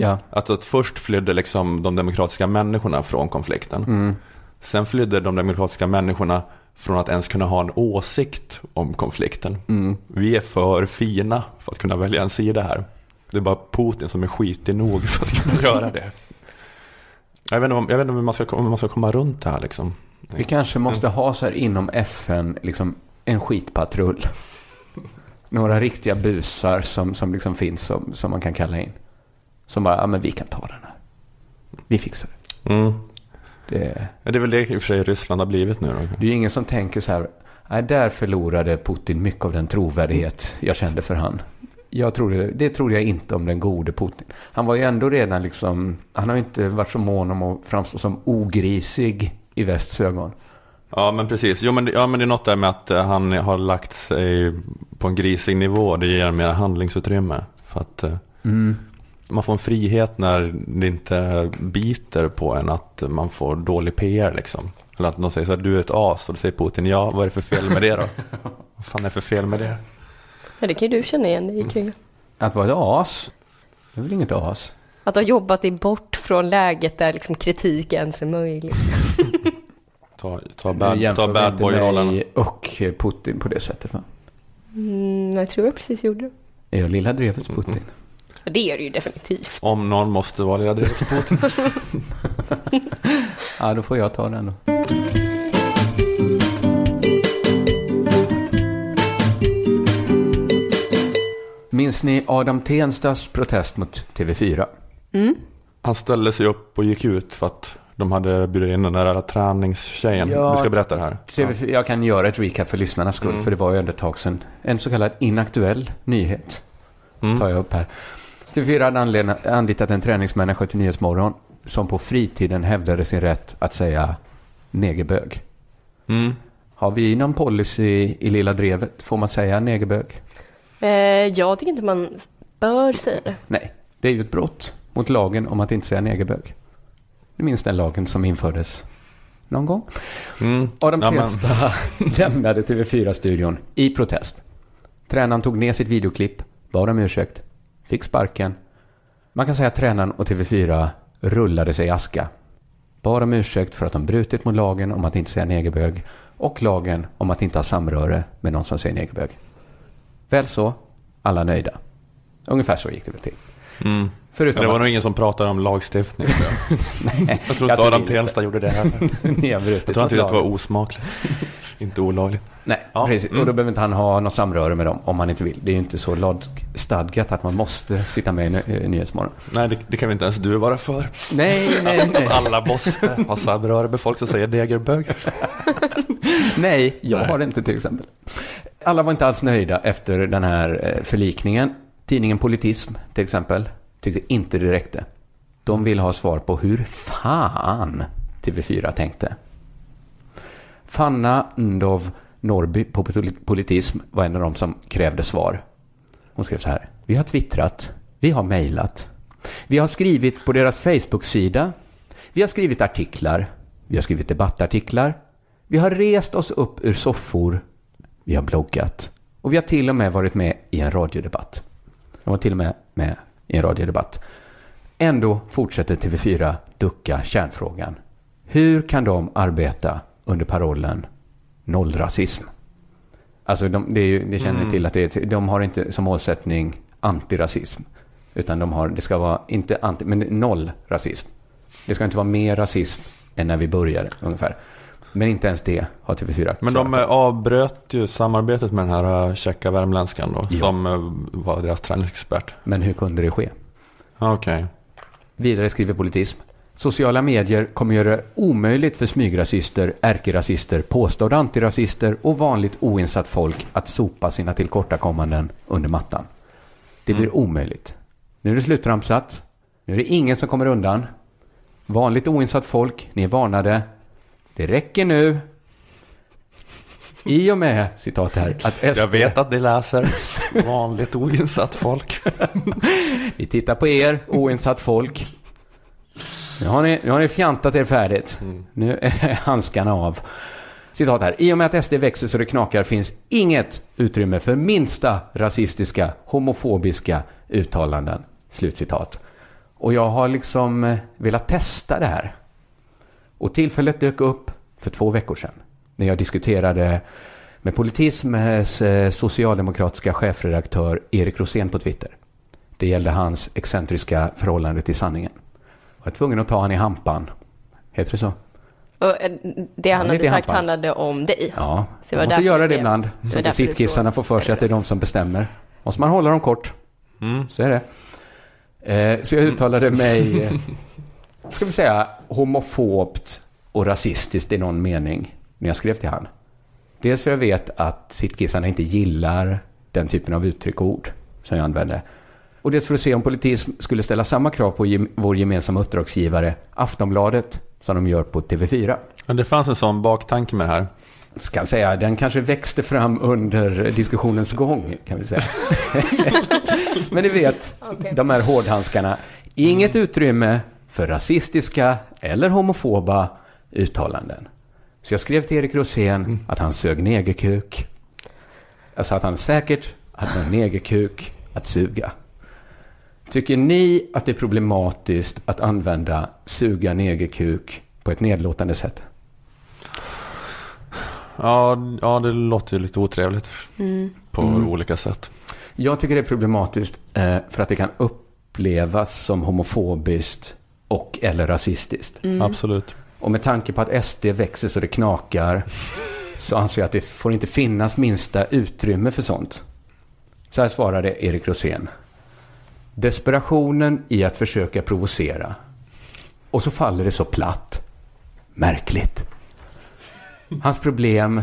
Ja. Att, att först flydde liksom de demokratiska människorna från konflikten. Sen flydde de demokratiska människorna från att ens kunna ha en åsikt om konflikten. Vi är för fina för att kunna välja en sida här. Det är bara Putin som är skitig nog för att kunna göra det. Jag vet inte, om, jag vet inte om, man ska, om man ska komma runt det här liksom. Vi kanske måste ha så här inom FN, liksom en skitpatrull. Några riktiga busar som, som liksom finns som, som man kan kalla in. Som bara, ja men vi kan ta den här. Vi fixar det. Mm. Det, Ja, Det är väl det i och för sig Ryssland har blivit nu då. det är ju ingen som tänker så här, nej där förlorade Putin mycket av den trovärdighet jag kände för han. Jag trodde, det trodde jag inte om den gode Putin. Han var ju ändå redan liksom, han har inte varit så mån om att framstå som ogrisig i västs ögon. Ja men precis, jo, men, ja, men det är något där med att eh, han har lagt sig på en grisig nivå. Det ger mer handlingsutrymme. För att eh, man får en frihet när det inte biter på en att man får dålig PR liksom. Eller att någon säger så här, du är ett as och då säger Putin, ja vad är det för fel med det då? vad fan är det för fel med det? Ja, det kan ju du känna igen dig i Kringlan. Att vara ett as, det är väl inget as? Att ha jobbat dig bort från läget där liksom kritik ens är möjlig. Ta, ta bad, jämför ta bad inte boy-rollen. och Putin på det sättet va? Mm, jag tror jag precis gjorde det. Är jag lilla drevets Putin? Ja, Det är det ju definitivt. Om någon måste vara Putin. Ja, då får jag ta den då. Minns ni Adam Tenstas protest mot TV4? Han ställde sig upp och gick ut för att de hade bjudit in den där träningstjejen. Ja, du ska berätta det här. TV4 Jag kan göra ett recap för lyssnarnas skull, för det var ju ändå ett tag sedan. En så kallad inaktuell nyhet tar jag upp här. TV4 hade anlitat en träningsmänniska till Nyhetsmorgon som på fritiden hävdade sin rätt att säga negerbög. Mm. Har vi någon policy i Lilla Drevet? Får man säga negerbög? Eh, jag tycker inte man bör säga det. Nej, det är ju ett brott mot lagen om att inte säga negerbög. Du minns den lagen som infördes någon gång? Mm. Adam Ja, Tensta lämnade TV4-studion i protest. Tränaren tog ner sitt videoklipp, bad om ursäkt, fick sparken. Man kan säga att tränaren och TV4 rullade sig i aska. Bad om ursäkt för att de brutit mot lagen om att inte säga negerbög och lagen om att inte ha samröre med någon som säger negerbög. Väl så, alla nöjda. Ungefär så gick det väl till. Mm. Förutom Det var att- nog ingen som pratade om lagstiftning. jag. Nej, jag tror inte Adam Tensta gjorde det heller. Brutit Jag tror inte det var osmakligt. inte olagligt. Nej, Ja, precis. mm. Och då behöver inte han ha något samröre med dem om han inte vill. Det är ju inte så lagstadgat att man måste sitta med i eh, Nyhetsmorgon. Nej, det, det kan vi inte ens du vara för. Nej, nej, nej. Alla måste ha samröre med folk som säger negerbög. nej, jag har det inte till exempel. Alla var inte alls nöjda efter den här eh, förlikningen. Tidningen Politism till exempel tyckte inte det räckte. De vill ha svar på hur fan TV4 tänkte. Fanna Ndov Norby på Politism var en av de som krävde svar. Hon skrev så här. Vi har twittrat. Vi har mejlat. Vi har skrivit på deras Facebook-sida Vi har skrivit artiklar, vi har skrivit debattartiklar, vi har rest oss upp ur soffor, vi har bloggat och vi har till och med varit med i en radiodebatt. De var till och med med i en radiodebatt. Ändå fortsätter TV4 ducka kärnfrågan. Hur kan de arbeta under parollen nollrasism? Alltså, de, det, ju, det känner ni till att det är, de har inte som målsättning antirasism. Utan de har, det ska vara, inte anti, men noll rasism. Det ska inte vara mer rasism än när vi började, ungefär. Men inte ens det har TV4 Men de eh, avbröt ju samarbetet med den här eh, tjecka värmländskan då, Ja. som eh, var deras träningsexpert. Men hur kunde det ske? Ja, Okej. Vidare skriver Politism. Sociala medier kommer göra det omöjligt för smygrasister, ärkerasister, påstådda antirasister och vanligt oinsatt folk att sopa sina tillkortakommanden under mattan. Det blir omöjligt. Nu är det slutramsat. Nu är det ingen som kommer undan. Vanligt oinsatt folk, ni är varnade. Det räcker nu. I och med, citat här, att SD... Jag vet att ni läser vanligt oinsatt folk. Vi tittar på er, oinsatt folk. Nu har ni, nu har ni fjantat er färdigt. Nu är handskarna av. Citat här. I och med att SD växer så det knakar finns inget utrymme för minsta rasistiska, homofobiska uttalanden. Slutcitat. Och jag har liksom eh, velat testa det här. Och tillfället dök upp för två veckor sedan. När jag diskuterade med Politisms eh, socialdemokratiska chefredaktör Erik Rosén på Twitter. Det gällde hans excentriska förhållande till sanningen. Jag var tvungen att ta han i hampan. Heter det så? Och eh, det han lite hade sagt hampan. handlade om dig. Ja, Så det var man måste göra det ibland. Så att sittkissarna får för sig att det är de som bestämmer. Måste man hålla dem kort. Mm. Så är det. Eh, så jag uttalade mig, eh, ska vi säga, homofobt och rasistiskt i någon mening när jag skrev till han. Dels för jag vet att sittkissarna inte gillar den typen av uttryck och ord som jag använde. Och dels för att se om politism skulle ställa samma krav på gem- vår gemensamma uppdragsgivare Aftonbladet som de gör på TV4. Men det fanns en sån baktanke med det här. Ska säga, den kanske växte fram under diskussionens gång, kan vi säga. Men ni vet, Okej. de här hårdhandskarna. Inget utrymme för rasistiska eller homofoba uttalanden. Så jag skrev till Erik Rosén att han sög negerkuk. Alltså att han säkert hade en negerkuk att suga. Tycker ni att det är problematiskt att använda suga negerkuk på ett nedlåtande sätt? Ja, ja det låter ju lite otrevligt på Mm. olika sätt. Jag tycker det är problematiskt eh, för att det kan upplevas som homofobiskt och eller rasistiskt. Absolut. Och med tanke på att SD växer så det knakar så anser jag att det får inte finnas minsta utrymme för sånt. Så här svarade Erik Rosén. Desperationen i att försöka provocera. Och så faller det så platt. Märkligt. Hans problem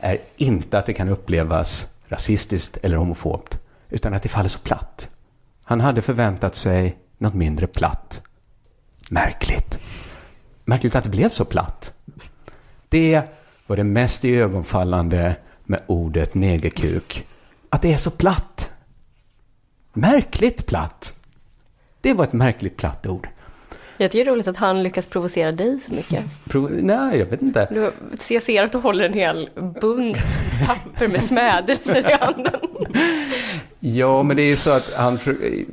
är inte att det kan upplevas rasistiskt eller homofobt, utan att det faller så platt. Han hade förväntat sig något mindre platt. Märkligt. Märkligt att det blev så platt. Det var det mest iögonfallande med ordet negerkuk. Att det är så platt. Märkligt platt. Det var ett märkligt platt ord. Jag tycker det är roligt att han lyckas provocera dig så mycket. Pro- Nej, jag vet inte. Du, jag ser att du håller en hel bunt papper med smädelser i handen. Ja, men det är ju så att han...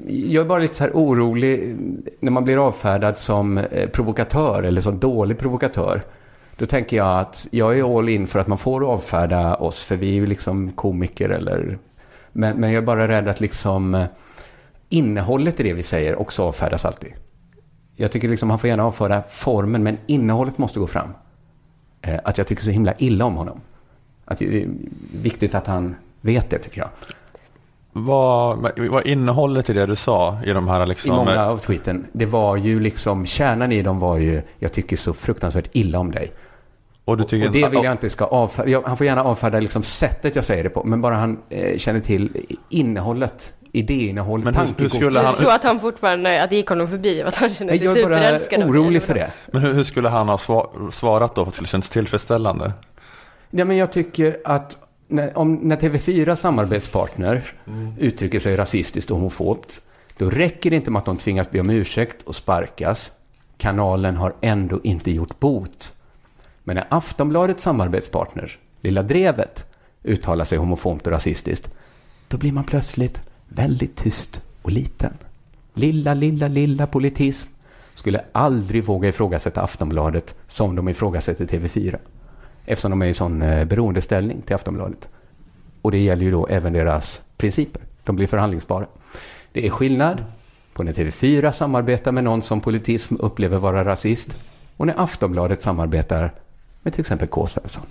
Jag är bara lite så här orolig när man blir avfärdad som eh, provokatör eller som dålig provokatör. Då tänker jag att jag är all in för att man får avfärda oss, för vi är ju liksom komiker eller... Men, men jag är bara rädd att liksom eh, innehållet i det vi säger också avfärdas alltid. Jag tycker liksom han får gärna avföra formen, men innehållet måste gå fram. Eh, Att jag tycker så himla illa om honom. Att det är viktigt att han vet det, tycker jag. Vad, vad innehållet i det du sa i de här I liksom... många av tweeten. Det var ju liksom, kärnan i dem var ju, jag tycker så fruktansvärt illa om dig. Och du tycker, Och det vill jag inte ska avfärda. Han får gärna avfärda liksom sättet jag säger det på, men bara han eh, känner till innehållet, idéinnehåll, Men hur- hur tankegods. skulle Jag han- tror att han fortfarande, att det gick honom förbi och att han kände sig Jag är bara superälskad. orolig för det. Men hur, hur skulle han ha sva- svarat då till känns tillfredsställande? Ja, men jag tycker att när, om, när TV4 samarbetspartner uttrycker sig rasistiskt och homofobt, då räcker det inte med att de tvingas be om ursäkt och sparkas. Kanalen har ändå inte gjort bot. Men när Aftonbladets samarbetspartner, Lilla Drevet, uttalar sig homofobt och rasistiskt, då blir man plötsligt väldigt tyst och liten. Lilla, lilla, lilla politism skulle aldrig våga ifrågasätta Aftonbladet som de ifrågasätter TV4. Eftersom de är i sån eh, beroendeställning till Aftonbladet. Och det gäller ju då även deras principer. De blir förhandlingsbara. Det är skillnad på när TV4 samarbetar med någon som politism upplever vara rasist och när Aftonbladet samarbetar med till exempel K. Svensson.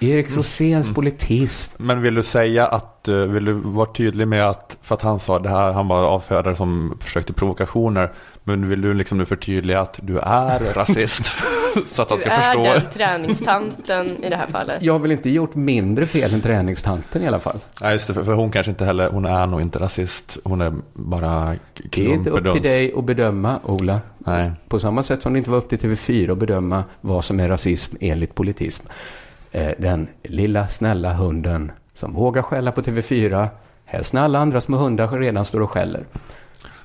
Erik Roséns politism. Men vill du säga att, eh, vill du vara tydlig med att, för att han sa det här, han var avfärdare som försökte provokationer, men vill du liksom nu förtydliga att du är rasist? så att han Du ska är förstå. den träningstanten i det här fallet. Jag har väl inte gjort mindre fel än träningstanten i alla fall. Nej, just det, för, för hon kanske inte heller, hon är nog inte rasist. Hon är bara Det är inte upp till klumpeduns. dig att bedöma, Ola. Nej. På samma sätt som det inte var upp till TV4 att bedöma vad som är rasism enligt politism. Eh, Den lilla snälla hunden som vågar skälla på TV4, helst när alla andra små hundar redan står och skäller.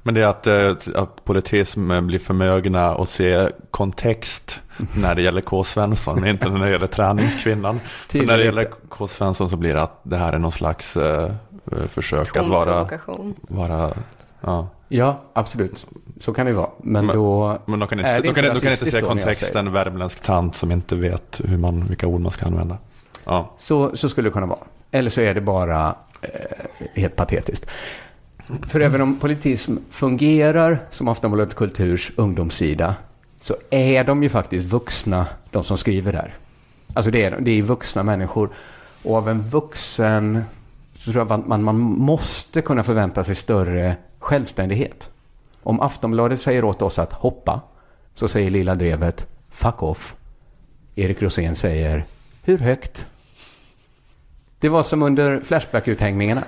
Men det är att, eh, att politism blir förmögna och se kontext när det gäller K. Svensson, inte när det gäller träningskvinnan. För när det gäller. K. Svensson så blir det att det här är någon slags eh, försök Tom att vara, vara ja. Ja, absolut. Så kan det vara. Men, Men- då... Men de kan Är inte, det de kan, de kan inte se kontexten värmländsk tant som inte vet hur man, vilka ord man ska använda. Ja. Så, så skulle det kunna vara. Eller så är det bara eh, helt patetiskt. För även om politism fungerar som Aftonbladet Kulturs ungdomssida så är de ju faktiskt vuxna, de som skriver där. Alltså det är, det är vuxna människor. Och av en vuxen så tror jag att man, man måste kunna förvänta sig större självständighet. Om Aftonbladet säger åt oss att hoppa så säger Lilla Drevet fuck off. Erik Rosén säger hur högt? Det var som under Flashback-uthängningarna.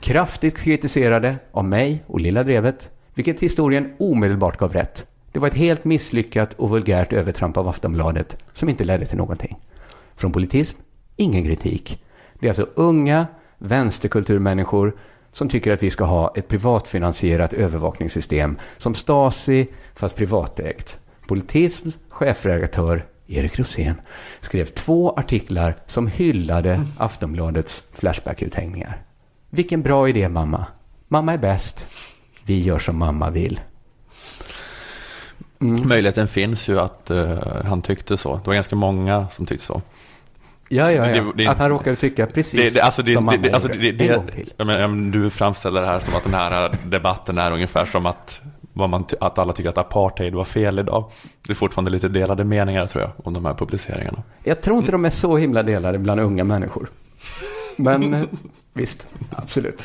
Kraftigt kritiserade av mig och Lilla Drevet, vilket historien omedelbart gav rätt. Det var ett helt misslyckat och vulgärt övertramp av Aftonbladet som inte ledde till någonting. Från politism, ingen kritik. Det är alltså unga vänsterkulturmänniskor som tycker att vi ska ha ett privatfinansierat övervakningssystem som Stasi, fast privatägt. Politisms chefredaktör Erik Rosén skrev två artiklar som hyllade Aftonbladets Flashback-uthängningar. Vilken bra idé, mamma. Mamma är bäst. Vi gör som mamma vill. Mm. Möjligheten finns ju att uh, han tyckte så. Det var ganska många som tyckte så. Ja, ja, Det- ja. det- att han råkade tycka precis Det, det, alltså det, som mamma det, det, alltså gjorde. det, det, en gång till. menar, du framställer det här som att den här debatten är ungefär som att, man, att alla tycker att apartheid var fel idag. Det är fortfarande lite delade meningar tror jag om de här publiceringarna. Jag tror inte de är så himla delade bland unga människor. Men eh, visst, absolut.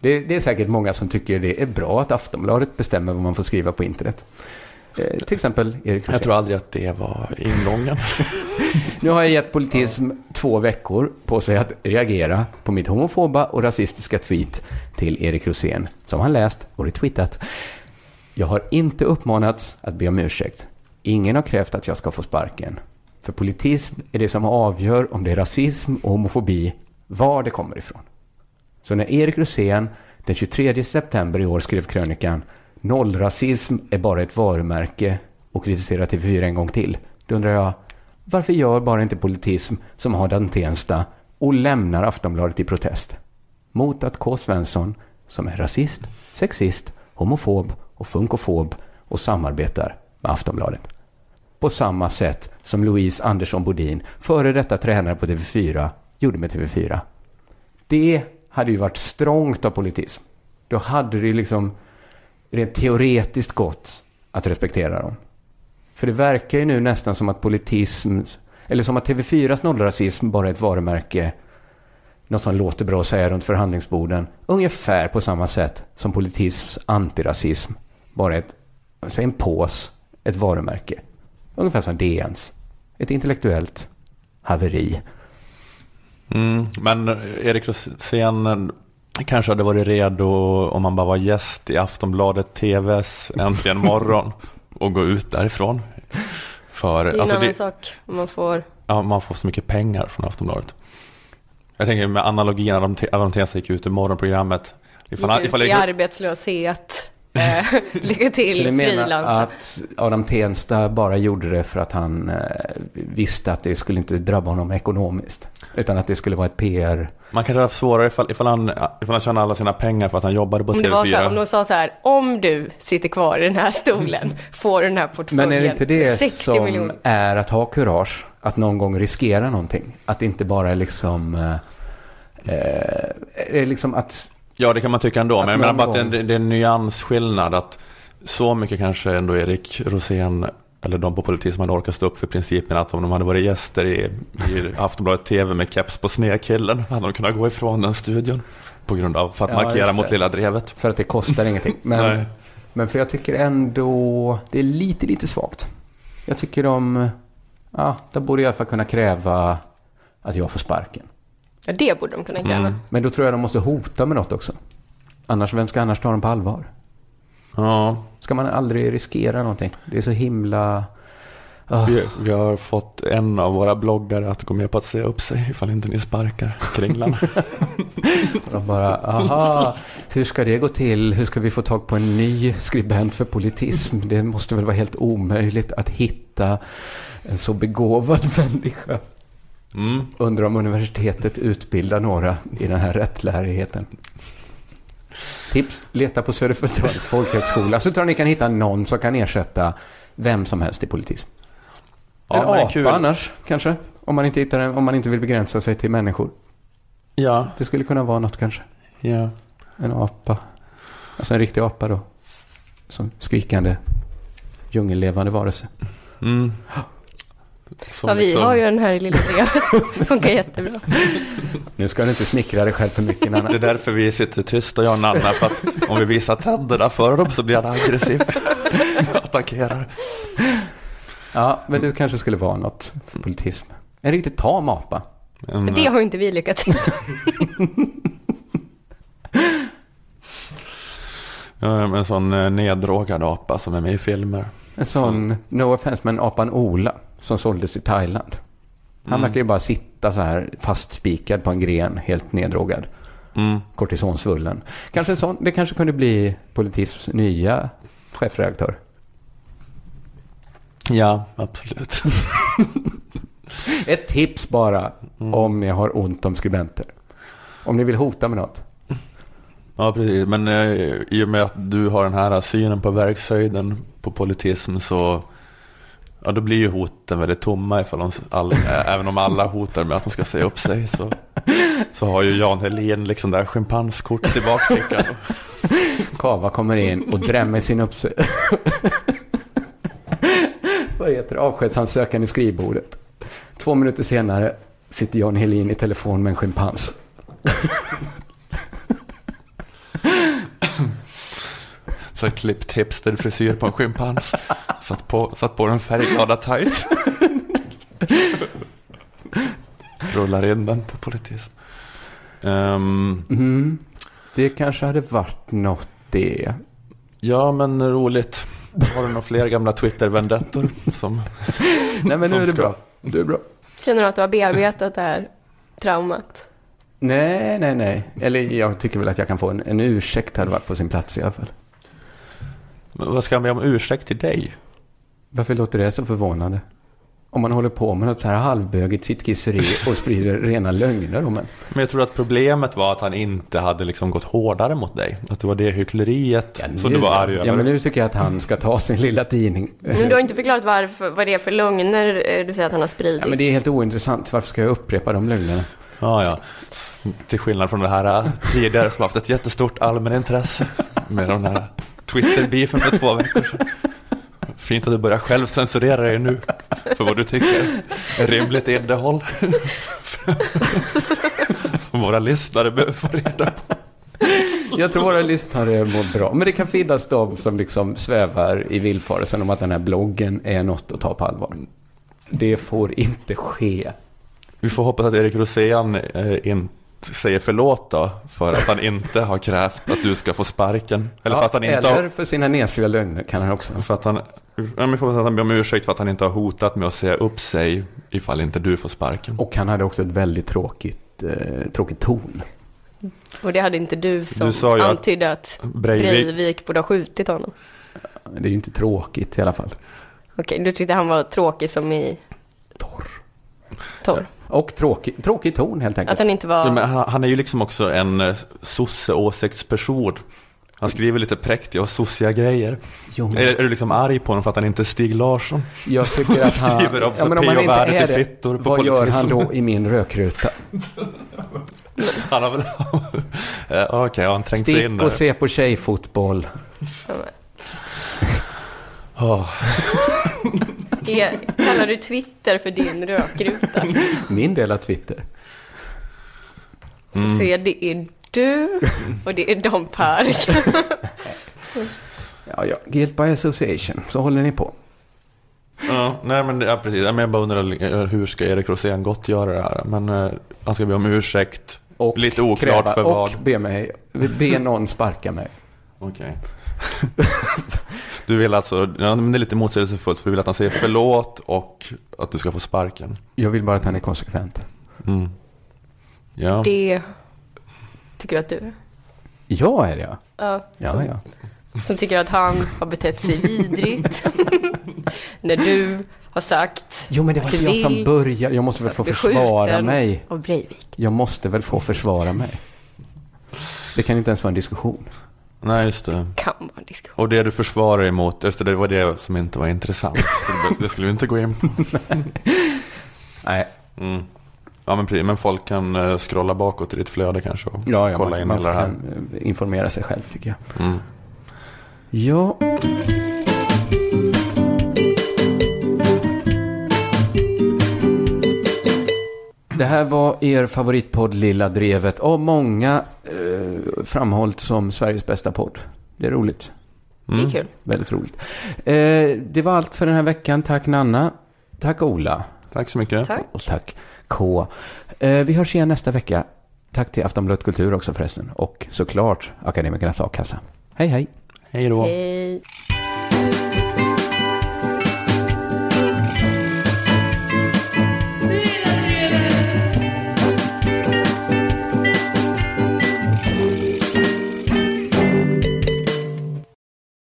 Det, det är säkert många som tycker det är bra att Aftonbladet bestämmer vad man får skriva på internet. Eh, till exempel Erik Rosén. Jag tror aldrig att det var ingången. Nu har jag gett politism två veckor på sig att reagera på mitt homofoba och rasistiska tweet till Erik Rosén, som han läst och retweetat. Jag har inte uppmanats att be om ursäkt. Ingen har krävt att jag ska få sparken. För politism är det som avgör om det är rasism och homofobi, var det kommer ifrån. Så när Erik Rosén den 23 september i år skrev krönikan Nollrasism är bara ett varumärke och kritiserar TV4 en gång till, då undrar jag varför gör bara inte politism som har Dan Tensta och lämnar Aftonbladet i protest? Mot att K. Svensson, som är rasist, sexist, homofob och funkofob och samarbetar med Aftonbladet. På samma sätt som Louise Andersson Bodin, före detta tränare på TV4, gjorde med TV4. Det hade ju varit strångt av politism. Då hade det ju liksom rent teoretiskt gått att respektera dem. För det verkar ju nu nästan som att politism, eller som att TV4s nollrasism bara är ett varumärke, något som låter bra att säga runt förhandlingsborden, ungefär på samma sätt som politisms antirasism bara är ett, säg en pås, ett varumärke. Ungefär som DNs. Ett intellektuellt haveri. Mm, men Erik Rosén kanske hade varit redo om han bara var gäst i Aftonbladet TVs Äntligen morgon och gå ut därifrån. För Det är en alltså, annan det, sak om man får... ja, man får så mycket pengar från Aftonbladet. Jag tänker med analogin, Adam Te- Adam Tensta gick ut ur morgonprogrammet. Ifall, gick ut ifall i Erik- arbetslöshet. Eh, lycka Så till, ni menar frilansa. att Adam Tensta bara gjorde det för att han eh, visste att det skulle inte drabba honom ekonomiskt? Utan att det skulle vara ett PR... Man kanske hade haft svårare ifall, ifall, han, ifall han tjänade alla sina pengar för att han jobbade på Om det var så här, om TV4. de sa så här, om du sitter kvar i den här stolen får du den här portföljen. Men är det inte det 60 som miljoner. är att ha kurage? Att någon gång riskera någonting? Att inte bara liksom... Eh, eh, är liksom att... Ja, det kan man tycka ändå. Att Men jag menar bara att det är, en, det är en nyansskillnad. Att så mycket kanske ändå Erik Rosén eller de på politik som hade orkat stå upp för principen att om de hade varit gäster i, i Aftonbladet TV med keps på snedkillen hade de kunnat gå ifrån den studion. På grund av, för att Ja, markera mot. Lilla Drevet. För att det kostar ingenting. Men, men för jag tycker ändå... Det är lite, lite svagt. Jag tycker de... Ja, där borde jag i alla fall kunna kräva att jag får sparken. Ja, det borde de kunna kräva. Mm. Men då tror jag de måste hota med något också. Annars, vem ska annars ta dem på allvar? Ja, Ska man aldrig riskera någonting? Det är så himla... Ah, vi, vi har fått en av våra bloggare att gå med på att säga upp sig ifall inte ni sparkar Kringlan. de bara, aha, hur ska det gå till? Hur ska vi få tag på en ny skribent för politism? Det måste väl vara helt omöjligt att hitta en så begåvad människa. Mm. Undrar om universitetet utbildar några i den här rättlärigheten. Tips, leta på Södertörns folkhögskola så tror jag ni kan hitta någon som kan ersätta vem som helst i politism. Ja, en apa kul. annars, kanske. Om man, inte hittar en, om man inte vill begränsa sig till människor. Ja, Det skulle kunna vara något kanske. ja. En apa. Alltså en riktig apa då. Som skrikande, djungellevande varelse. Mm. Som Ja, vi liksom- har ju den här i lilla brevet. Funkar jättebra. Nu ska du inte smickra dig själv för mycket Nanna. Det är därför vi sitter tysta jag och Nanna, för att om vi visar tänderna för dem så blir han aggressiv. Attackerar. Ja, men det kanske skulle vara något för politism. En riktigt tam apa. En, Det har ju inte vi lyckats ja, en sån eh, neddrogad apa som är med i filmer. En sån, no offense, men apan Ola som såldes i Thailand. Han Mm. verkar ju bara sitta så här fastspikad på en gren, helt neddrogad. Mm. Kortisonsvullen. Kanske sån, det kanske kunde bli Politisms nya chefredaktör. Ja, absolut. Ett tips bara Mm. om ni har ont om skribenter. Om ni vill hota med något. Ja, precis. Men eh, i och med att du har den här synen på verkshöjden på politism så ja, då blir ju hoten väldigt tomma ifall de, all, även om alla hotar med att de ska säga upp sig så, så har ju Jan Helin liksom det här schimpanskortet i bakfickan. Kava kommer in och drämmer sin uppsägning. Vad heter det? Avskedsansökan i skrivbordet. Två minuter senare sitter Jan Helin i telefon med en schimpans. Så klippt hipsterfrisyr på en schimpans. Satt på, satt på den färgglada tights. Rullar in den på politism. Ehm, Mm. Det kanske hade varit något det. ja, men roligt. Har du några fler gamla Twitter-vendettor som... Nej men nu är det ska- bra. Du är bra. Känner du att du har bearbetat det här traumat? Nej, nej, nej. Eller jag tycker väl att jag kan få en, en ursäkt hade varit på sin plats i alla fall. Men vad ska jag be om ursäkt till dig? Varför låter det så förvånande? Om man håller på med något så här halvbögigt sittkisseri och sprider rena lögner om en. Men jag tror att problemet var att han inte hade liksom gått hårdare mot dig. Att det var det hyckleriet som du var arg över. Ja, men nu tycker jag att han ska ta sin lilla tidning. Men du har inte förklarat varför, vad det är för lögner eh, du säger att han har spridit. Ja, men det är helt ointressant. Varför ska jag upprepa de lögnerna? Ja, ja. Till skillnad från det här äh, tidigare som haft ett jättestort allmänintresse med den här Twitter-beefen för två veckor sedan. Fint att du börjar själv censurera dig nu för vad du tycker är rimligt innehåll. Som våra lyssnare behöver få reda på. Jag tror våra lyssnare mår bra. Men det kan finnas de som liksom svävar i villfarelsen om att den här bloggen är något att ta på allvar. Det får inte ske. Vi får hoppas att Erik Rosén eh, inte säger förlåt då för att han inte har krävt att du ska få sparken. Eller för att han inte eller har... för sina nesliga lögner kan han också. För att han, ja, men vi får att han ber om ursäkt för att han inte har hotat med att säga upp sig ifall inte du får sparken. Och han hade också ett väldigt tråkigt, eh, tråkigt ton. Och det hade inte du som Du sa att antydde att Breivik- Breivik borde ha skjutit honom. Det är ju inte tråkigt i alla fall. Okej, du tyckte han var tråkig som i... Torr. Torr. Och tråkig, tråkig ton helt enkelt. Att han inte var... Ja, men han, han är ju liksom också en eh, sosse-åsiktsperson. Han skriver lite präktiga och sossiga grejer. Jo, men- Är, är du liksom arg på honom för att han inte är Stig Larsson? Jag tycker att han... Skriver om så men om han inte är det, fittor på vad gör politism. han då i min rökruta? Han har väl... Okej, har han trängt sig in Stick där? och se på tjejfotboll. Åh, Är, kallar du Twitter för din rökruta? Min del av Twitter. Mm. Så ser det är du och det är Don Per. Ja, ja. Guilt by association. Så håller ni på. Ja, nej men ja, precis. Jag bara undrar eh, hur ska Erik Rosén gottgöra det här? Men eh, han ska be om ursäkt. Och Lite oklart kräva, för vad. Och be mig, be någon sparka mig. Okej. Du vill alltså, ja, men det är lite motsägelsefullt för du vill att han säger förlåt och att du ska få sparken. Jag vill bara att han är konsekvent. Mm. Ja. Det tycker du att du är? Jag är jag. Ja, Ja, ja. som tycker att han har betett sig vidrigt. När du har sagt Jo, men det var inte jag som började. Jag måste väl få försvara mig. av Breivik. Jag måste väl få försvara mig. Det kan inte ens vara en diskussion. Nej, just det. Kan vara en diskussion. Och det du försvarar emot, just det, det var det som inte var intressant. Det, det skulle vi inte gå in på. Nej, Mm. Ja men precis, men folk kan eh, scrolla bakåt i ditt flöde kanske och ja, ja kolla man, in man hela det här. kan eh, informera sig själv tycker jag. Mm. Ja. Det här var er favoritpodd Lilla Drevet av många eh, framhållt som Sveriges bästa podd. Det är roligt. Det Mm. är kul. Väldigt roligt. Eh, det var allt för den här veckan. Tack Nanna. Tack Ola. Tack så mycket. Tack. Och tack K. Eh, vi hörs igen nästa vecka. Tack till Aftonbladet Kultur också förresten. Och såklart Akademikernas A-kassa. Hej hej. Hej då. Hej.